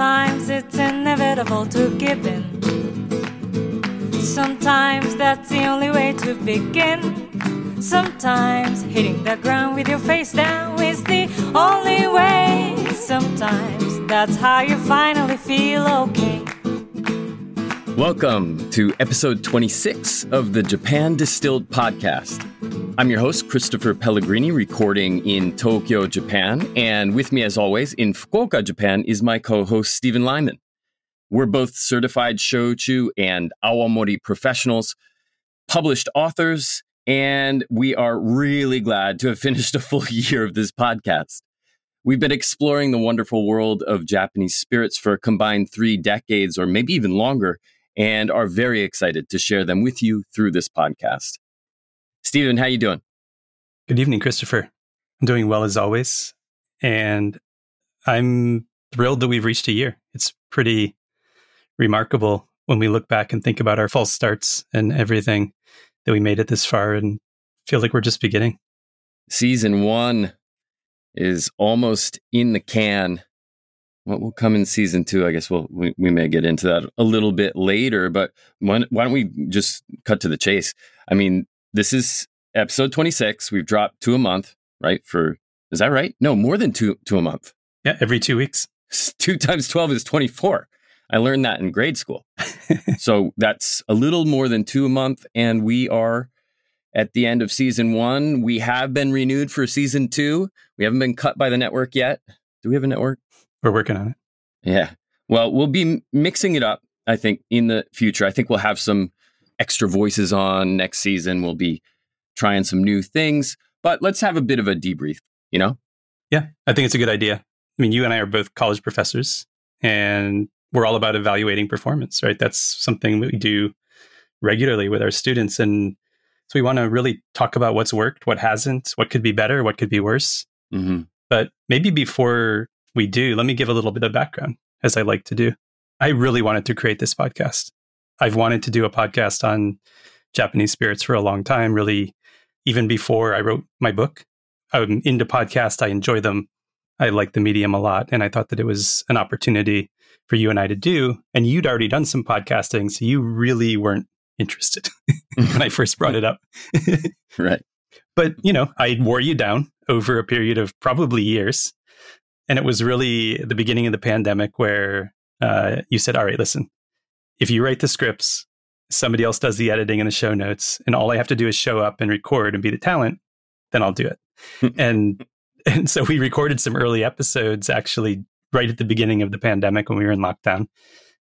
Sometimes it's inevitable to give in. Sometimes that's the only way to begin. Sometimes hitting the ground with your face down is the only way. Sometimes that's how you finally feel okay. Welcome to episode 26 of the Japan Distilled Podcast. I'm your host, Christopher Pellegrini, recording in Tokyo, Japan. And with me, as always, in Fukuoka, Japan, is my co host, Stephen Lyman. We're both certified shochu and awamori professionals, published authors, and we are really glad to have finished a full year of this podcast. We've been exploring the wonderful world of Japanese spirits for a combined three decades or maybe even longer, and are very excited to share them with you through this podcast. Stephen, how you doing? Good evening, Christopher. I'm doing well as always, and I'm thrilled that we've reached a year. It's pretty remarkable when we look back and think about our false starts and everything that we made it this far and feel like we're just beginning. Season one is almost in the can. What will come in season two? I guess we'll, we, we may get into that a little bit later, but when, why don't we just cut to the chase? I mean, this is episode 26. We've dropped two a month, right? For, is that right? No, more than two, two a month. Yeah, every two weeks. Two times 12 is 24. I learned that in grade school. so that's a little more than two a month. And we are at the end of season one. We have been renewed for season two. We haven't been cut by the network yet. Do we have a network? We're working on it. Yeah. Well, we'll be mixing it up, I think, in the future. I think we'll have some extra voices on next season. We'll be trying some new things, but let's have a bit of a debrief, you know? Yeah, I think it's a good idea. I mean, you and I are both college professors, and we're all about evaluating performance, right? That's something we do regularly with our students. And so we want to really talk about what's worked, what hasn't, what could be better, what could be worse. Mm-hmm. But maybe before we do, let me give a little bit of background, as I like to do. I really wanted to create this podcast. I've wanted to do a podcast on Japanese spirits for a long time, really, even before I wrote my book. I'm into podcasts, I enjoy them. I like the medium a lot. And I thought that it was an opportunity for you and I to do. And you'd already done some podcasting, so you really weren't interested when I first brought it up. right. But, you know, I wore you down over a period of probably years. And it was really the beginning of the pandemic where uh, you said, All right, listen, if you write the scripts, somebody else does the editing and the show notes, and all I have to do is show up and record and be the talent, then I'll do it. and and so we recorded some early episodes actually right at the beginning of the pandemic when we were in lockdown.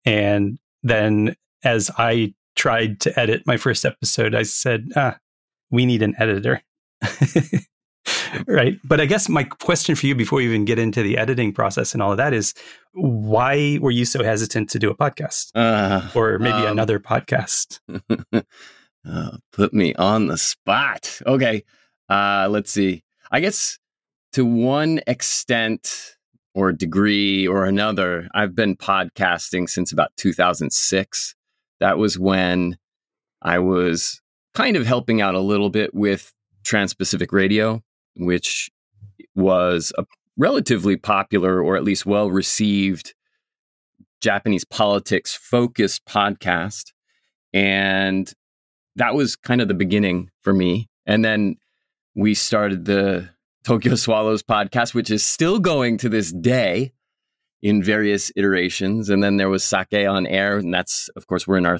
And then as I tried to edit my first episode, I said, ah, we need an editor. right. But I guess my question for you before we even get into the editing process and all of that is why were you so hesitant to do a podcast uh, or maybe um, another podcast? uh, put me on the spot. Okay. Uh, let's see. I guess to one extent or degree or another, I've been podcasting since about 2006. That was when I was kind of helping out a little bit with Trans Pacific Radio which was a relatively popular or at least well received Japanese politics focused podcast. And that was kind of the beginning for me. And then we started the Tokyo Swallows podcast, which is still going to this day in various iterations. And then there was Sake on Air. And that's, of course, we're in our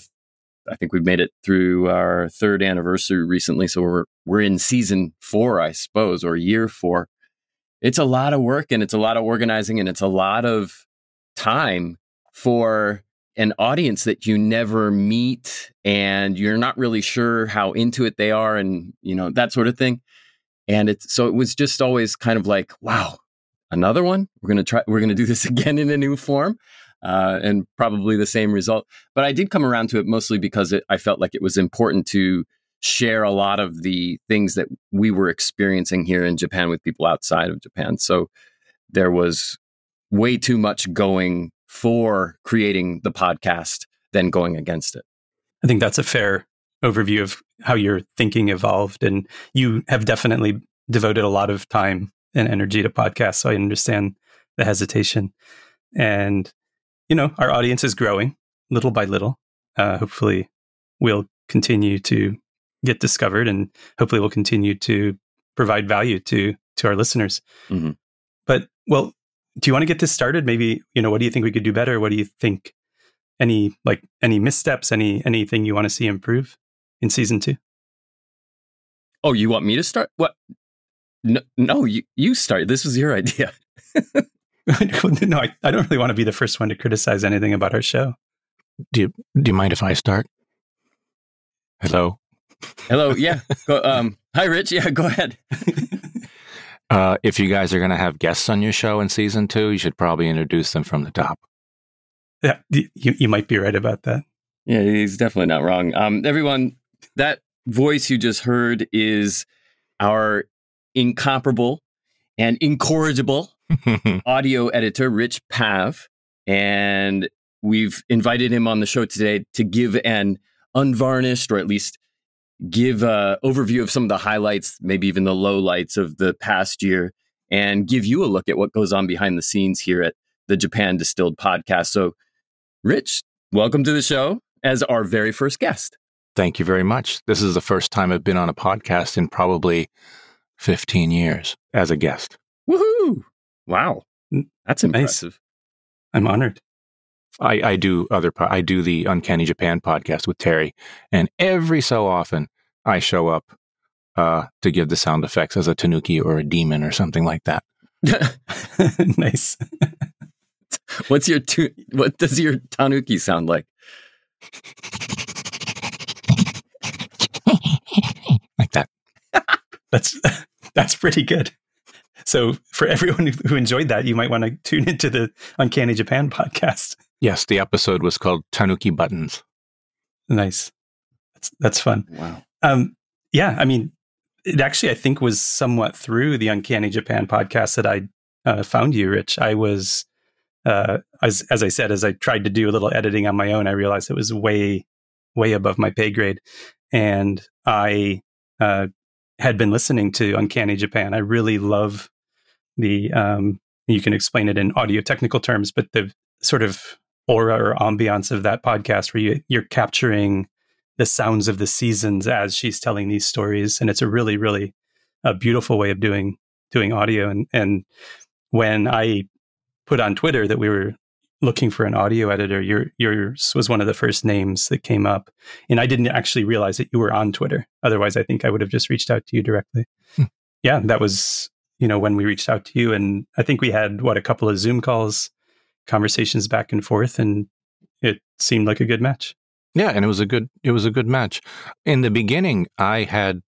I think we've made it through our third anniversary recently, so we're we're in season four, I suppose, or year four. It's a lot of work and it's a lot of organizing and it's a lot of time for an audience that you never meet and you're not really sure how into it they are and you know that sort of thing. And it's so it was just always kind of like, wow, another one. We're gonna try. We're gonna do this again in a new form uh, and probably the same result. But I did come around to it mostly because it, I felt like it was important to share a lot of the things that we were experiencing here in Japan with people outside of Japan. So there was way too much going for creating the podcast than going against it. I think that's a fair overview of how your thinking evolved. And you have definitely devoted a lot of time and energy to podcasts. So I understand the hesitation. And you know, our audience is growing little by little. Uh, hopefully, we'll continue to get discovered, and hopefully, we'll continue to provide value to to our listeners. Mm-hmm. But well, do you want to get this started? Maybe you know, what do you think we could do better? What do you think? Any like any missteps? Any anything you want to see improve in season two? Oh, you want me to start? What? No, no, you you start. This was your idea. no, I, I don't really want to be the first one to criticize anything about our show. Do you do you mind if I start? Hello. Hello. Yeah. Go, um, hi, Rich. Yeah. Go ahead. uh, if you guys are going to have guests on your show in season two, you should probably introduce them from the top. Yeah, you you might be right about that. Yeah, he's definitely not wrong. Um, everyone, that voice you just heard is our incomparable and incorrigible audio editor, Rich Pav. And we've invited him on the show today to give an unvarnished, or at least give an overview of some of the highlights, maybe even the lowlights of the past year, and give you a look at what goes on behind the scenes here at the Japan Distilled podcast. So, Rich, welcome to the show as our very first guest. Thank you very much. This is the first time I've been on a podcast in probably 15 years as a guest. Woohoo! Wow. That's impressive. Nice. I'm honored. I, I do other I do the Uncanny Japan podcast with Terry, and every so often I show up uh, to give the sound effects as a tanuki or a demon or something like that. nice. What's your tu- what does your tanuki sound like? like that. that's that's pretty good. So for everyone who enjoyed that, you might want to tune into the Uncanny Japan podcast. Yes, the episode was called Tanuki Buttons. Nice. That's that's fun. Wow. Um, yeah, I mean, it actually I think was somewhat through the Uncanny Japan podcast that I uh, found you, Rich. I was uh, as as I said, as I tried to do a little editing on my own, I realized it was way way above my pay grade, and I uh, had been listening to Uncanny Japan. I really love the um, you can explain it in audio technical terms, but the sort of aura or ambiance of that podcast where you, you're capturing the sounds of the seasons as she's telling these stories, and it's a really, really a beautiful way of doing doing audio. And and when I put on Twitter that we were looking for an audio editor, your yours was one of the first names that came up, and I didn't actually realize that you were on Twitter. Otherwise, I think I would have just reached out to you directly. Hmm. Yeah, that was you know, when we reached out to you. And I think we had what a couple of Zoom calls, conversations back and forth, and it seemed like a good match. Yeah, and it was a good it was a good match. In the beginning, I had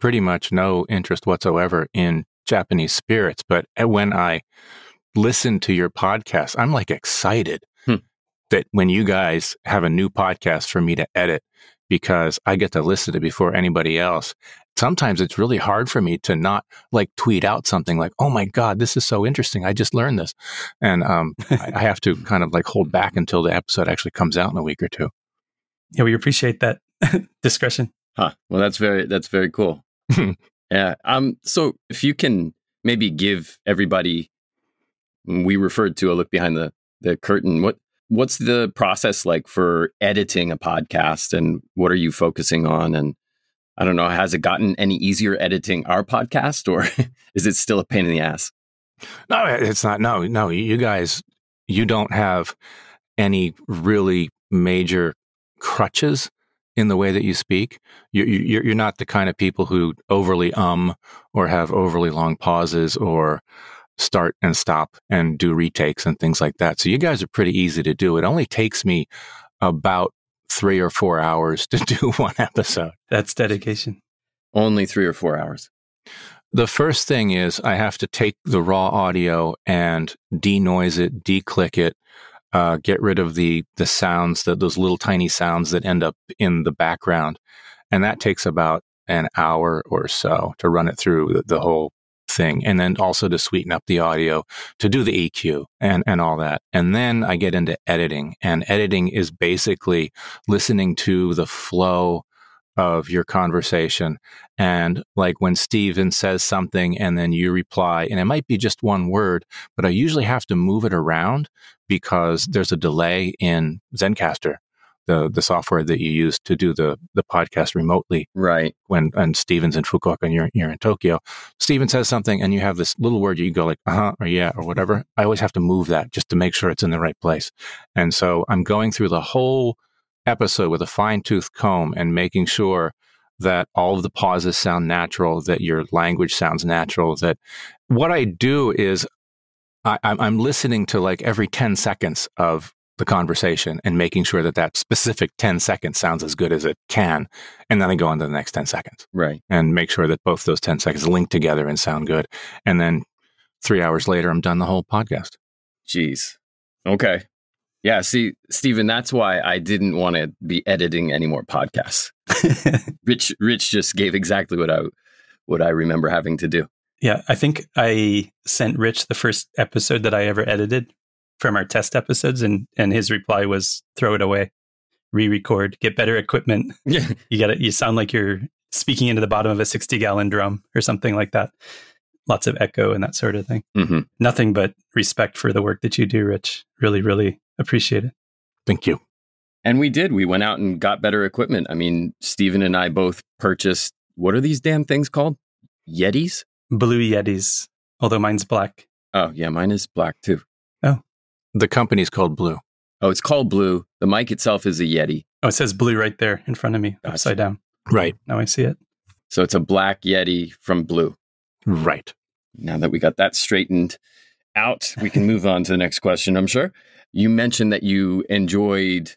pretty much no interest whatsoever in Japanese spirits, but when I listened to your podcast, I'm like excited hmm. that when you guys have a new podcast for me to edit because I get to listen to it before anybody else sometimes it's really hard for me to not like tweet out something like, "Oh my god, this is so interesting! I just learned this," and um, I, I have to kind of like hold back until the episode actually comes out in a week or two. Yeah, we appreciate that discretion. Huh. Well, that's very that's very cool. yeah. Um. So if you can maybe give everybody, we referred to a look behind the the curtain. What what's the process like for editing a podcast, and what are you focusing on, and I don't know, has it gotten any easier editing our podcast or is it still a pain in the ass? No, it's not. No, no, you guys, you don't have any really major crutches in the way that you speak. You're, you're not the kind of people who overly um or have overly long pauses or start and stop and do retakes and things like that. So you guys are pretty easy to do. It only takes me about three or four hours to do one episode. That's dedication. Only three or four hours. The first thing is I have to take the raw audio and denoise it, declick it, uh, get rid of the the sounds, that those little tiny sounds that end up in the background, and that takes about an hour or so to run it through the, the whole thing and then also to sweeten up the audio to do the EQ and, and all that. And then I get into editing and editing is basically listening to the flow of your conversation. And like when Stephen says something and then you reply, and it might be just one word, but I usually have to move it around because there's a delay in Zencastr, the, the software that you use to do the, the podcast remotely. Right. When and Stephen's in Fukuoka and you're, you're in Tokyo, Stephen says something and you have this little word you go like, uh huh, or yeah, or whatever. I always have to move that just to make sure it's in the right place. And so I'm going through the whole episode with a fine tooth comb and making sure that all of the pauses sound natural, that your language sounds natural. That what I do is I, I'm listening to like every 10 seconds of the conversation and making sure that that specific 10 seconds sounds as good as it can. And then I go on to the next 10 seconds. Right. And make sure that both those 10 seconds link together and sound good. And then three hours later, I'm done the whole podcast. Jeez. Okay. Yeah, see, Stephen, that's why I didn't want to be editing any more podcasts. Rich Rich just gave exactly what I what I remember having to do. Yeah, I think I sent Rich the first episode that I ever edited from our test episodes and and his reply was throw it away. Re-record, get better equipment. Yeah. You got it. You sound like you're speaking into the bottom of a 60 gallon drum or something like that. Lots of echo and that sort of thing. Mm-hmm. Nothing but respect for the work that you do, Rich. Really, really appreciate it. Thank you. And we did. We went out and got better equipment. I mean, Stephen and I both purchased what are these damn things called? Yetis? Blue Yetis, although mine's black. Oh, yeah, mine is black too. The company's called Blue. Oh, it's called Blue. The mic itself is a Yeti. Oh, it says blue right there in front of me, Gotcha. upside down. Right. Now I see it. So it's a black Yeti from Blue. Right. Now that we got that straightened out, we can move on to the next question, I'm sure. You mentioned that you enjoyed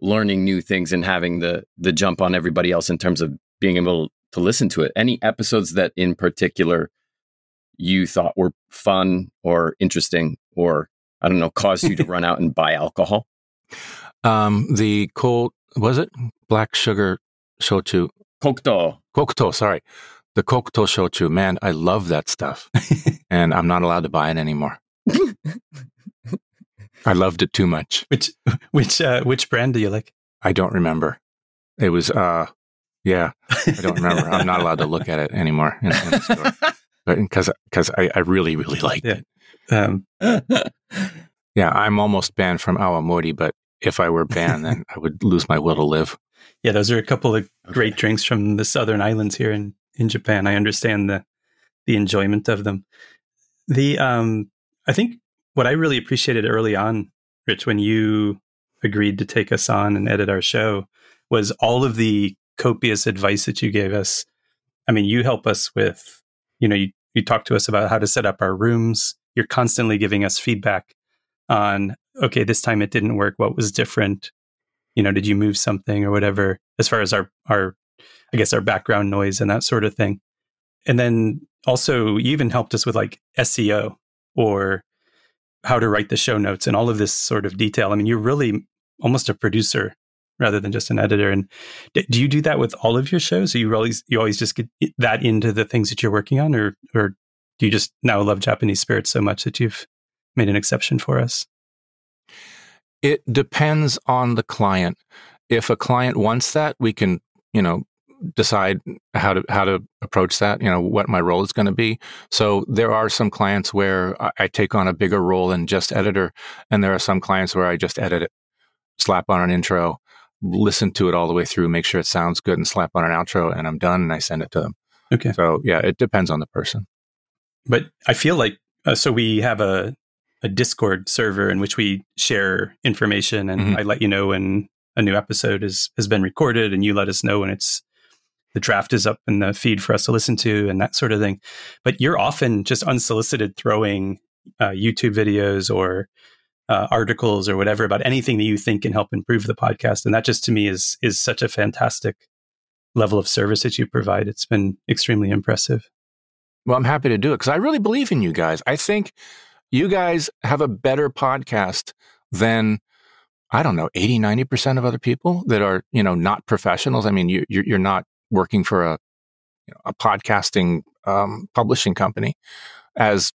learning new things and having the the jump on everybody else in terms of being able to listen to it. Any episodes that in particular you thought were fun or interesting or I don't know, caused you to run out and buy alcohol? Um, the cold, was it? Black sugar shochu. Kokuto. Kokuto, sorry. The Kokuto shochu. Man, I love that stuff. and I'm not allowed to buy it anymore. I loved it too much. Which which uh, which brand do you like? I don't remember. It was, uh, yeah, I don't remember. I'm not allowed to look at it anymore in, in the store. Because because I, I really really liked Yeah. it. Um, Yeah, I'm almost banned from Awamori, but if I were banned, then I would lose my will to live. yeah, those are a couple of great Okay. drinks from the southern islands here in in Japan. I understand the the enjoyment of them. The um, I think what I really appreciated early on, Rich, when you agreed to take us on and edit our show, was all of the copious advice that you gave us. I mean, you help us with, you know, you, you talk to us about how to set up our rooms. You're constantly giving us feedback on, okay, this time it didn't work. What was different? You know, did you move something or whatever, as far as our, our, I guess, our background noise and that sort of thing. And then also, you even helped us with like SEO or how to write the show notes and all of this sort of detail. I mean, you're really almost a producer rather than just an editor. And d- do you do that with all of your shows? Or you always you always just get that into the things that you're working on, or or you just now love Japanese spirits so much that you've made an exception for us? It depends on the client. If a client wants that, we can, you know, decide how to how to approach that. You know, what my role is going to be. So there are some clients where I, I take on a bigger role than just editor, and there are some clients where I just edit it, slap on an intro, listen to it all the way through, make sure it sounds good, and slap on an outro, and I'm done, and I send it to them. Okay. So yeah, it depends on the person. But I feel like uh, so we have a a Discord server in which we share information, and Mhm. I let you know when a new episode is has been recorded, and you let us know when it's the draft is up in the feed for us to listen to, and that sort of thing. But you're often just unsolicited throwing uh, YouTube videos or uh, articles or whatever about anything that you think can help improve the podcast, and that just to me is is such a fantastic level of service that you provide. It's been extremely impressive. Well, I'm happy to do it because I really believe in you guys. I think you guys have a better podcast than, I don't know, 80, 90% of other people that are, you know, not professionals. I mean, you, you're, you're not working for a, you know, a podcasting um, publishing company as,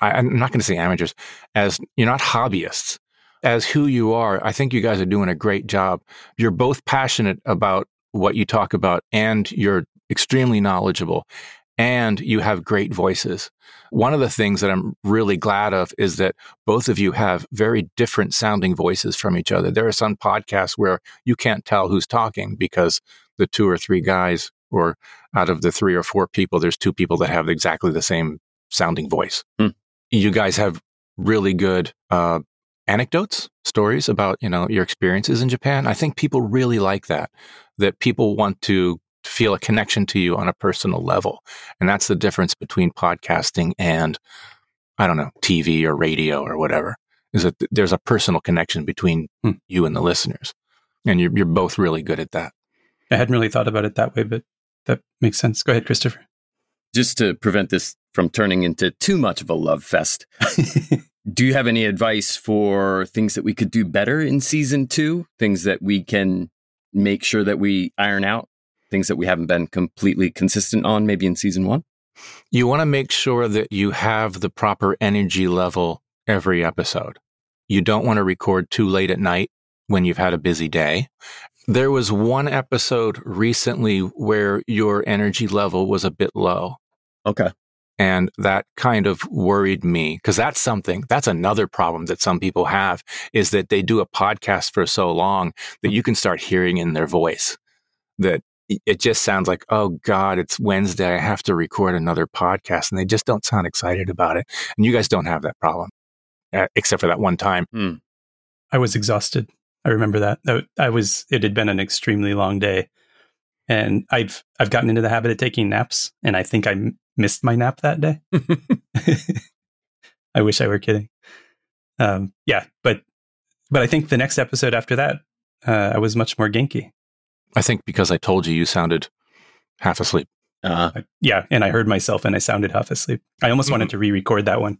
I, I'm not going to say amateurs, as you're not hobbyists. As who you are, I think you guys are doing a great job. You're both passionate about what you talk about, and you're extremely knowledgeable, and you have great voices. One of the things that I'm really glad of is that both of you have very different sounding voices from each other. There are some podcasts where you can't tell who's talking because the two or three guys, or out of the three or four people, there's two people that have exactly the same sounding voice. Hmm. You guys have really good uh, anecdotes, stories about you know your experiences in Japan. I think people really like that. That people want to feel a connection to you on a personal level, and that's the difference between podcasting and I don't know TV or radio or whatever. Is that there's a personal connection between Hmm. you and the listeners, and you're you're both really good at that. I hadn't really thought about it that way, but that makes sense. Go ahead, Christopher. Just to prevent this from turning into too much of a love fest, do you have any advice for things that we could do better in season two? Things that we can make sure that we iron out? Things that we haven't been completely consistent on, maybe in season one? You want to make sure that you have the proper energy level every episode. You don't want to record too late at night when you've had a busy day. There was one episode recently where your energy level was a bit low. Okay. And that kind of worried me because that's something, that's another problem that some people have is that they do a podcast for so long that you can start hearing in their voice that it just sounds like, oh God, it's Wednesday. I have to record another podcast. And they just don't sound excited about it. And you guys don't have that problem, uh, except for that one time. I was exhausted. I remember that. That- I was. It had been an extremely long day, and I've I've gotten into the habit of taking naps, and I think I m- missed my nap that day. I wish I were kidding. Um, yeah, but but I think the next episode after that, uh, I was much more genki. I think because I told you, you sounded half asleep. Uh, yeah, and I heard myself, and I sounded half asleep. I almost wanted to re-record that one,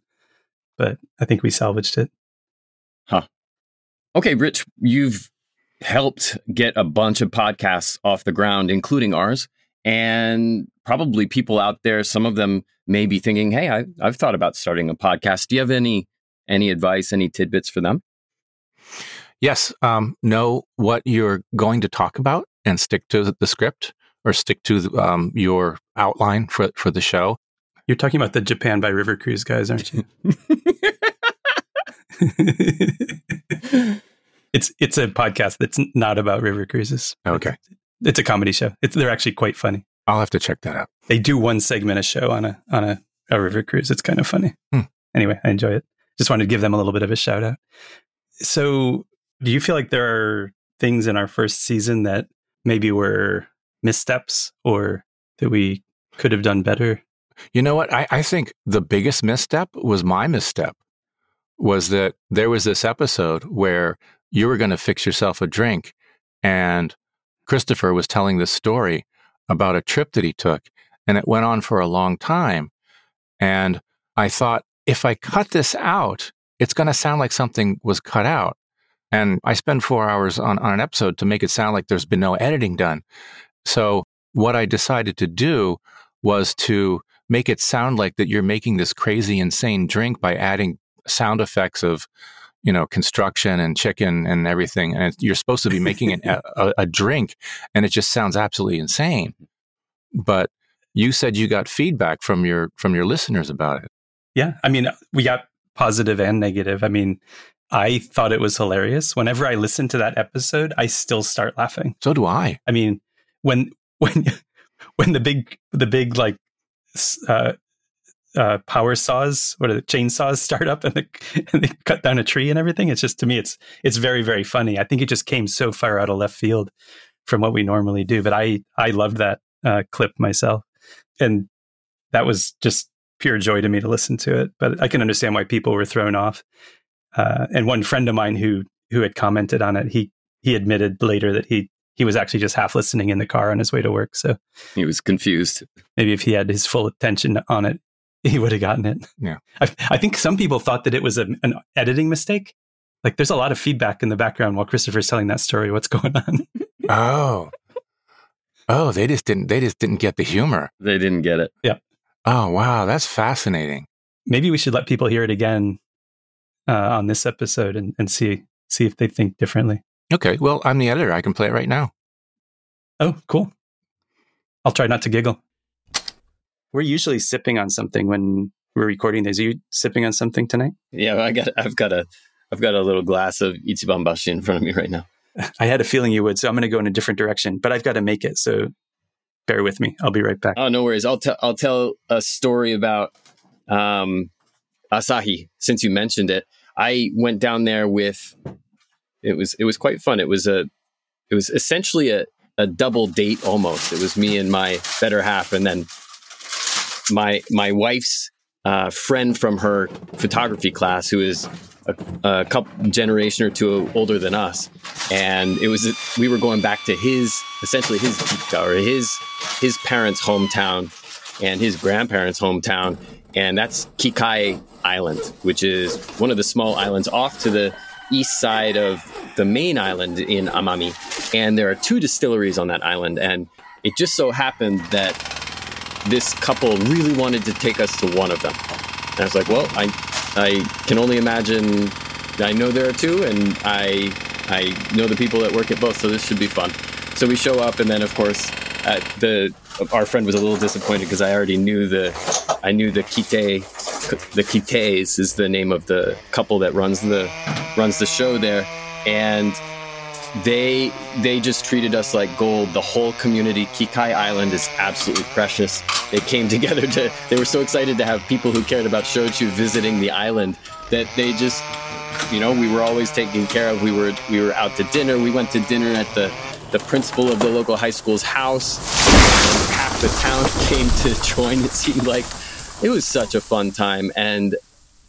but I think we salvaged it. Huh. Okay, Rich, you've helped get a bunch of podcasts off the ground, including ours. And probably people out there, some of them may be thinking, hey, I, I've thought about starting a podcast. Do you have any any advice, any tidbits for them? Yes. Um, know what you're going to talk about and stick to the script or stick to um, your outline for, for the show. You're talking about the Japan by River Cruise guys, aren't you? it's it's a podcast that's not about river cruises. Okay. It's a comedy show. It's they're actually quite funny. I'll have to check that out. They do one segment a show on a on a, a river cruise. It's kind of funny. Hmm. Anyway, I enjoy it. Just wanted to give them a little bit of a shout out. So, do you feel like there are things in our first season that maybe were missteps or that we could have done better? You know what? I, I think the biggest misstep was my misstep was that there was this episode where you were going to fix yourself a drink and Christopher was telling this story about a trip that he took and it went on for a long time. And I thought, if I cut this out, it's going to sound like something was cut out. And I spend four hours on, on an episode to make it sound like there's been no editing done. So what I decided to do was to make it sound like that you're making this crazy, insane drink by adding sound effects of, you know, construction and chicken and everything. And you're supposed to be making an, a, a drink, and it just sounds absolutely insane. But you said you got feedback from your from your listeners about it. Yeah. I mean, we got positive and negative. I mean, I thought it was hilarious. Whenever I listen to that episode, I still start laughing. So do I. I mean, when when when the big the big like uh, uh, power saws, what are the chainsaws start up and, the, and they cut down a tree and everything. It's just to me, it's it's very very funny. I think it just came so far out of left field from what we normally do. But I I loved that uh, clip myself, and that was just pure joy to me to listen to it. But I can understand why people were thrown off. Uh, and one friend of mine who who had commented on it, he he admitted later that he he was actually just half listening in the car on his way to work. So He was confused. maybe if he had his full attention on it, he would have gotten it. Yeah. I, I think some people thought that it was a, an editing mistake. Like there's a lot of feedback in the background while Christopher's telling that story. What's going on? Oh. Oh, they just didn't they just didn't get the humor. They didn't get it. Yeah. Oh, wow, that's fascinating. maybe we should let people hear it again uh, on this episode and, and see see if they think differently. Okay, well, I'm the editor. I can play it right now. Oh, cool. I'll try not to giggle. We're usually sipping on something when we're recording these. Are you sipping on something tonight? Yeah, I got. I've got a. I've got a little glass of Ichiban Bashi in front of me right now. I had a feeling you would, so I'm going to go in a different direction. But I've got to make it, so bear with me. I'll be right back. Oh, no worries. I'll tell. I'll tell a story about um, Asahi since you mentioned it. I went down there with. It was. It was quite fun. It was a. It was essentially a a double date almost. It was me and my better half, and then my my wife's uh, friend from her photography class, who is a, a, couple generation or two older than us, and it was we were going back to his essentially his or his his parents' hometown and his grandparents' hometown, and that's Kikai Island, which is one of the small islands off to the east side of the main island in Amami. And there are two distilleries on that island. And it just so happened that this couple really wanted to take us to one of them. And I was like, well, I, I can only imagine. I know there are two, and I, I know the people that work at both, so this should be fun. So we show up, and then of course, Uh, the our friend was a little disappointed because I already knew the, I knew the Kite, the Kites is the name of the couple that runs the, runs the show there, and they they just treated us like gold. The whole community, Kikai Island is absolutely precious. They came together to they were so excited to have people who cared about shochu visiting the island that they just you know, we were always taken care of. We were we were out to dinner. We went to dinner at the the principal of the local high school's house. And half the town came to join. It seemed like it was such a fun time and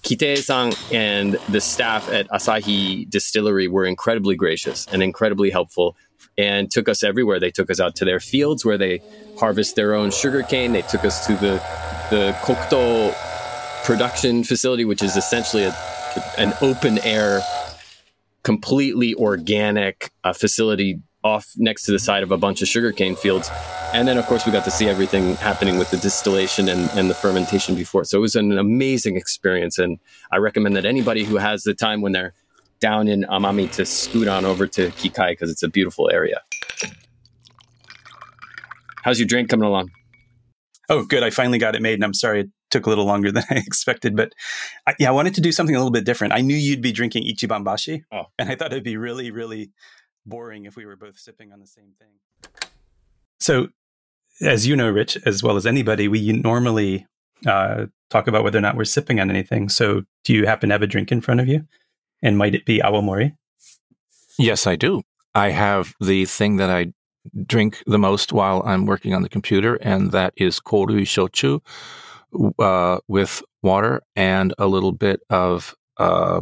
Kite-san and the staff at Asahi Distillery were incredibly gracious and incredibly helpful and took us everywhere. They took us out to their fields where they harvest their own sugarcane. They took us to the the Kokuto production facility, which is essentially a, an open air, completely organic uh, facility off next to the side of a bunch of sugarcane fields. And then, of course, we got to see everything happening with the distillation and, and the fermentation before. So it was an amazing experience. And I recommend that anybody who has the time when they're down in Amami to scoot on over to Kikai because it's a beautiful area. How's your drink coming along? Oh, good. I finally got it made. And I'm sorry it took a little longer than I expected. But I, yeah, I wanted to do something a little bit different. I knew you'd be drinking Ichiban Bashi. Oh. And I thought it'd be really, really boring if we were both sipping on the same thing. So, as you know, Rich, as well as anybody, we normally uh, talk about whether or not we're sipping on anything. So, do you happen to have a drink in front of you? And might it be awamori? Yes, I do. I have the thing that I drink the most while I'm working on the computer, and that is korui shochu uh, with water and a little bit of uh,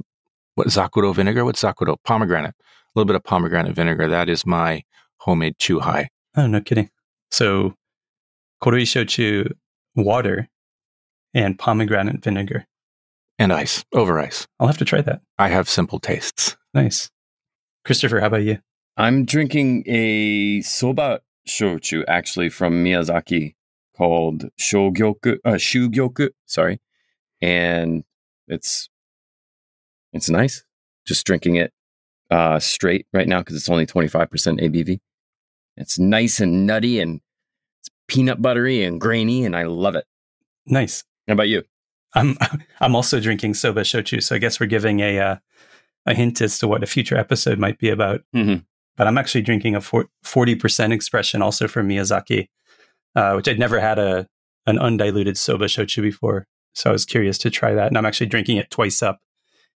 what zakuro vinegar. What's zakuro? Pomegranate little bit of pomegranate vinegar. That is my homemade chuhai. Oh, no kidding. So, korui shochu, water, and pomegranate vinegar. And ice, over ice. I'll have to try that. I have simple tastes. Nice. Christopher, how about you? I'm drinking a soba shochu, actually, from Miyazaki called Shogyoku, uh, Shugyoku, sorry. And it's, it's nice. Just drinking it uh, straight right now because it's only 25% ABV. It's nice and nutty and it's peanut buttery and grainy, and I love it. Nice. How about you? I'm I'm also drinking soba shochu, so I guess we're giving a uh, a hint as to what a future episode might be about. Mm-hmm. But I'm actually drinking a forty percent expression, also from Miyazaki, uh, which I'd never had a an undiluted soba shochu before, so I was curious to try that. And I'm actually drinking it twice up,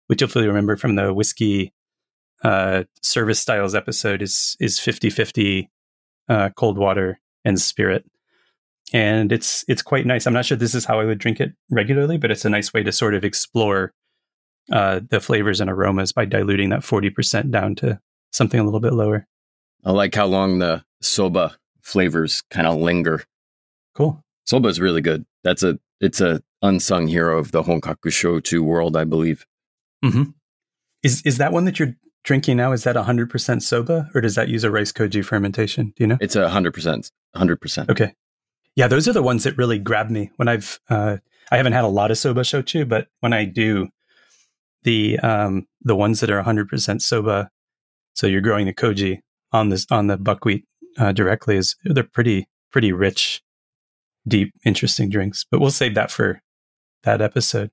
which you'll fully remember from the whiskey uh, service styles episode is is 50-50 uh, cold water and spirit. And it's it's quite nice. I'm not sure this is how i would drink it regularly but it's a nice way to sort of explore uh, the flavors and aromas by diluting that 40% down to something a little bit lower. I like how long the soba flavors kind of linger. Cool. Soba is really good. That's a it's a unsung hero of the honkaku shochu world i believe. Mm-hmm. is is that one that you're drinking now is that 100% soba or does that use a rice koji fermentation do you know it's a 100% 100% okay yeah those are the ones that really grab me when i've uh, i haven't had a lot of soba shochu but when i do the um the ones that are 100% soba so you're growing the koji on this on the buckwheat uh, directly is they're pretty pretty rich, deep, interesting drinks. But we'll save that for that episode.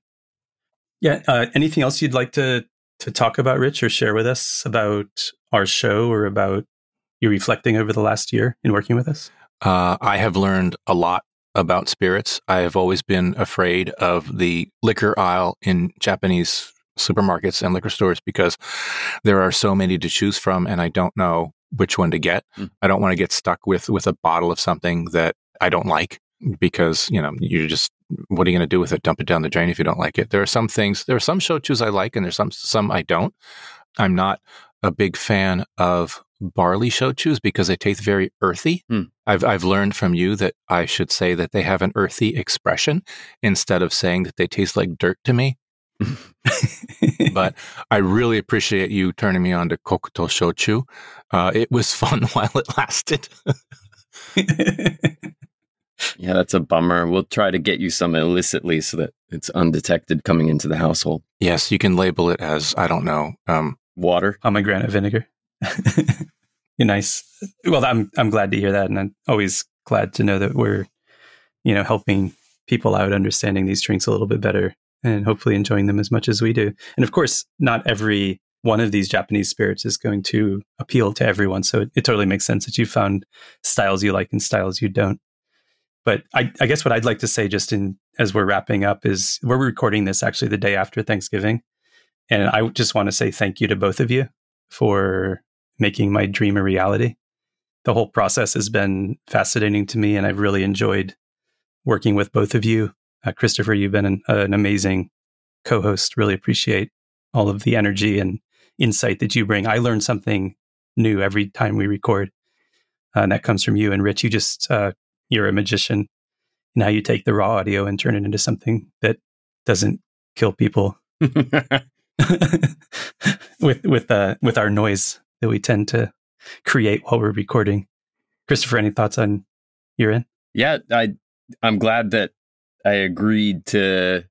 Yeah. Uh, anything else you'd like to to talk about, Rich, or share with us about our show or about you reflecting over the last year in working with us? Uh, I have learned a lot about spirits. I have always been afraid of the liquor aisle in Japanese supermarkets and liquor stores because there are so many to choose from, and I don't know which one to get. Mm. I don't want to get stuck with with a bottle of something that I don't like because you know you're just what are you going to do with it? Dump it down the drain if you don't like it. There are some things. There are some shochus I like, and there's some some I don't. I'm not a big fan of barley shochus because they taste very earthy. Hmm. I've I've learned from you that I should say that they have an earthy expression instead of saying that they taste like dirt to me. but I really appreciate you turning me on to Kokuto Shochu. Uh, it was fun while it lasted. yeah, that's a bummer. We'll try to get you some illicitly so that it's undetected coming into the household. Yes, you can label it as I don't know um, water, pomegranate vinegar. You're nice. Well, I'm I'm glad to hear that, and I'm always glad to know that we're, you know, helping people out understanding these drinks a little bit better and hopefully enjoying them as much as we do. And of course, not every one of these Japanese spirits is going to appeal to everyone. So it, it totally makes sense that you found styles you like and styles you don't. But I, I guess what I'd like to say, just in as we're wrapping up, is we're recording this actually the day after Thanksgiving, and I just want to say thank you to both of you for making my dream a reality. The whole process has been fascinating to me, and I've really enjoyed working with both of you. Uh, Christopher, you've been an, uh, an amazing co host. Really appreciate all of the energy and insight that you bring. I learn something new every time we record, uh, and that comes from you. And Rich, you just, uh, you're a magician. Now you take the raw audio and turn it into something that doesn't kill people with with uh, with our noise that we tend to create while we're recording. Christopher, any thoughts on your end? Yeah, I I'm glad that I agreed to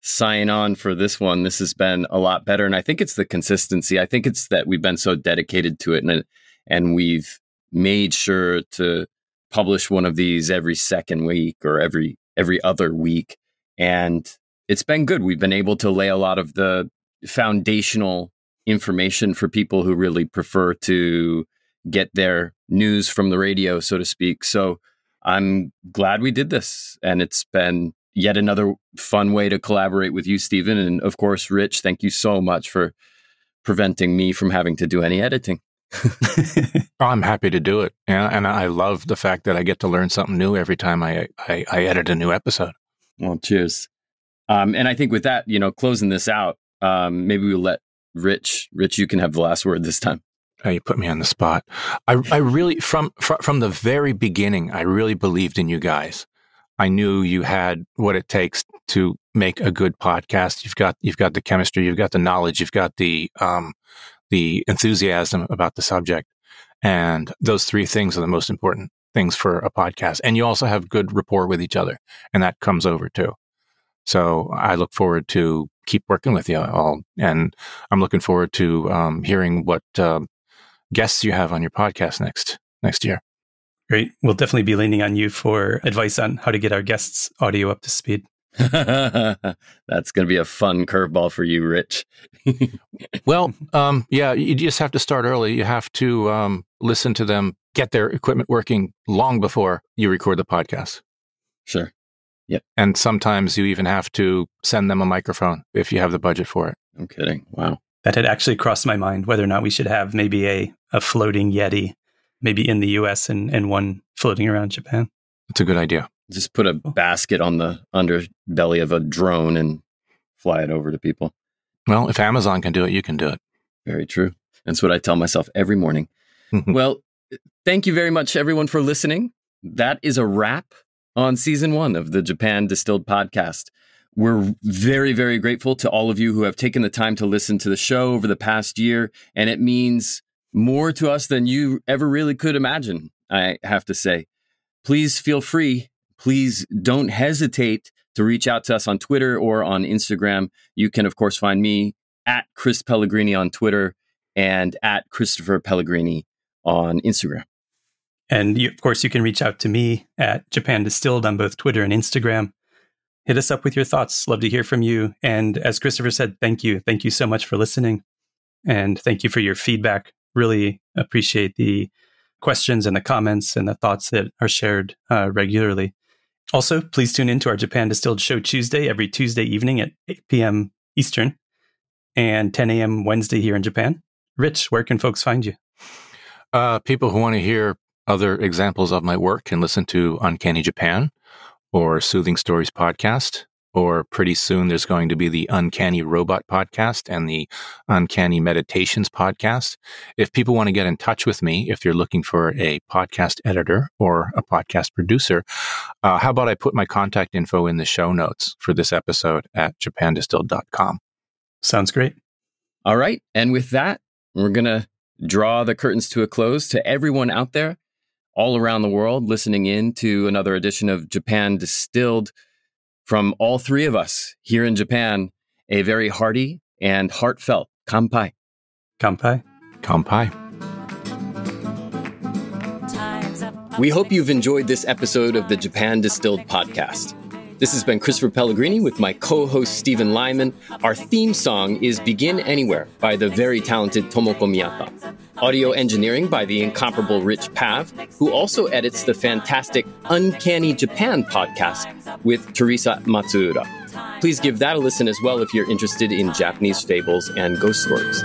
sign on for this one. This has been a lot better, and I think it's the consistency. I think it's that we've been so dedicated to it, and and we've made sure to publish one of these every second week or every every other week, and it's been good. We've been able to lay a lot of the foundational information for people who really prefer to get their news from the radio, so to speak. So I'm glad we did this. And it's been yet another fun way to collaborate with you, Stephen. And of course, Rich, thank you so much for preventing me from having to do any editing. I'm happy to do it. And, and I love the fact that I get to learn something new every time I, I, I edit a new episode. Well, cheers. Um, and I think with that, you know, closing this out, um, maybe we'll let Rich, Rich, you can have the last word this time. Oh, you put me on the spot. I, I really, from, from, from the very beginning, I really believed in you guys. I knew you had what it takes to make a good podcast. You've got, you've got the chemistry, you've got the knowledge, you've got the, um, the enthusiasm about the subject. And those three things are the most important things for a podcast. And you also have good rapport with each other. And that comes over too. So I look forward to keep working with you all, and I'm looking forward to um, hearing what uh, guests you have on your podcast next next year. Great. We'll definitely be leaning on you for advice on how to get our guests' audio up to speed. That's going to be a fun curveball for you, Rich. well, um, yeah, you just have to start early. You have to um, listen to them get their equipment working long before you record the podcast. Sure. Yep. And sometimes you even have to send them a microphone if you have the budget for it. I'm kidding. Wow. That had actually crossed my mind whether or not we should have maybe a, a floating Yeti, maybe in the US and, and one floating around Japan. That's a good idea. Just put a oh. basket on the underbelly of a drone and fly it over to people. Well, if Amazon can do it, you can do it. Very true. That's what I tell myself every morning. well, thank you very much, everyone, for listening. That is a wrap on season one of the Japan Distilled podcast. We're very, very grateful to all of you who have taken the time to listen to the show over the past year. And it means more to us than you ever really could imagine, I have to say. Please feel free. Please don't hesitate to reach out to us on Twitter or on Instagram. You can, of course, find me at Chris Pellegrini on Twitter and at Christopher Pellegrini on Instagram. And you, of course, you can reach out to me at Japan Distilled on both Twitter and Instagram. Hit us up with your thoughts. Love to hear from you. And as Christopher said, thank you. Thank you so much for listening. And thank you for your feedback. Really appreciate the questions and the comments and the thoughts that are shared uh, regularly. Also, please tune in to our Japan Distilled Show Tuesday every Tuesday evening at 8 p.m. Eastern and 10 a.m. Wednesday here in Japan. Rich, where can folks find you? Uh, people who want to hear other examples of my work can listen to Uncanny Japan or Soothing Stories podcast. Or pretty soon, there's going to be the Uncanny Robot podcast and the Uncanny Meditations podcast. If people want to get in touch with me, if you're looking for a podcast editor or a podcast producer, uh, how about I put my contact info in the show notes for this episode at japandistilled.com? Sounds great. All right. And with that, we're going to draw the curtains to a close to everyone out there all around the world listening in to another edition of Japan Distilled. From all three of us here in Japan, a very hearty and heartfelt kampai. Kampai. Kampai. We hope you've enjoyed this episode of the Japan Distilled podcast. This has been Christopher Pellegrini with my co host Stephen Lyman. Our theme song is Begin Anywhere by the very talented Tomoko Miyata. Audio engineering by the incomparable Rich Pav, who also edits the fantastic Uncanny Japan podcast with Thersa Matsuura. Please give that a listen as well if you're interested in Japanese fables and ghost stories.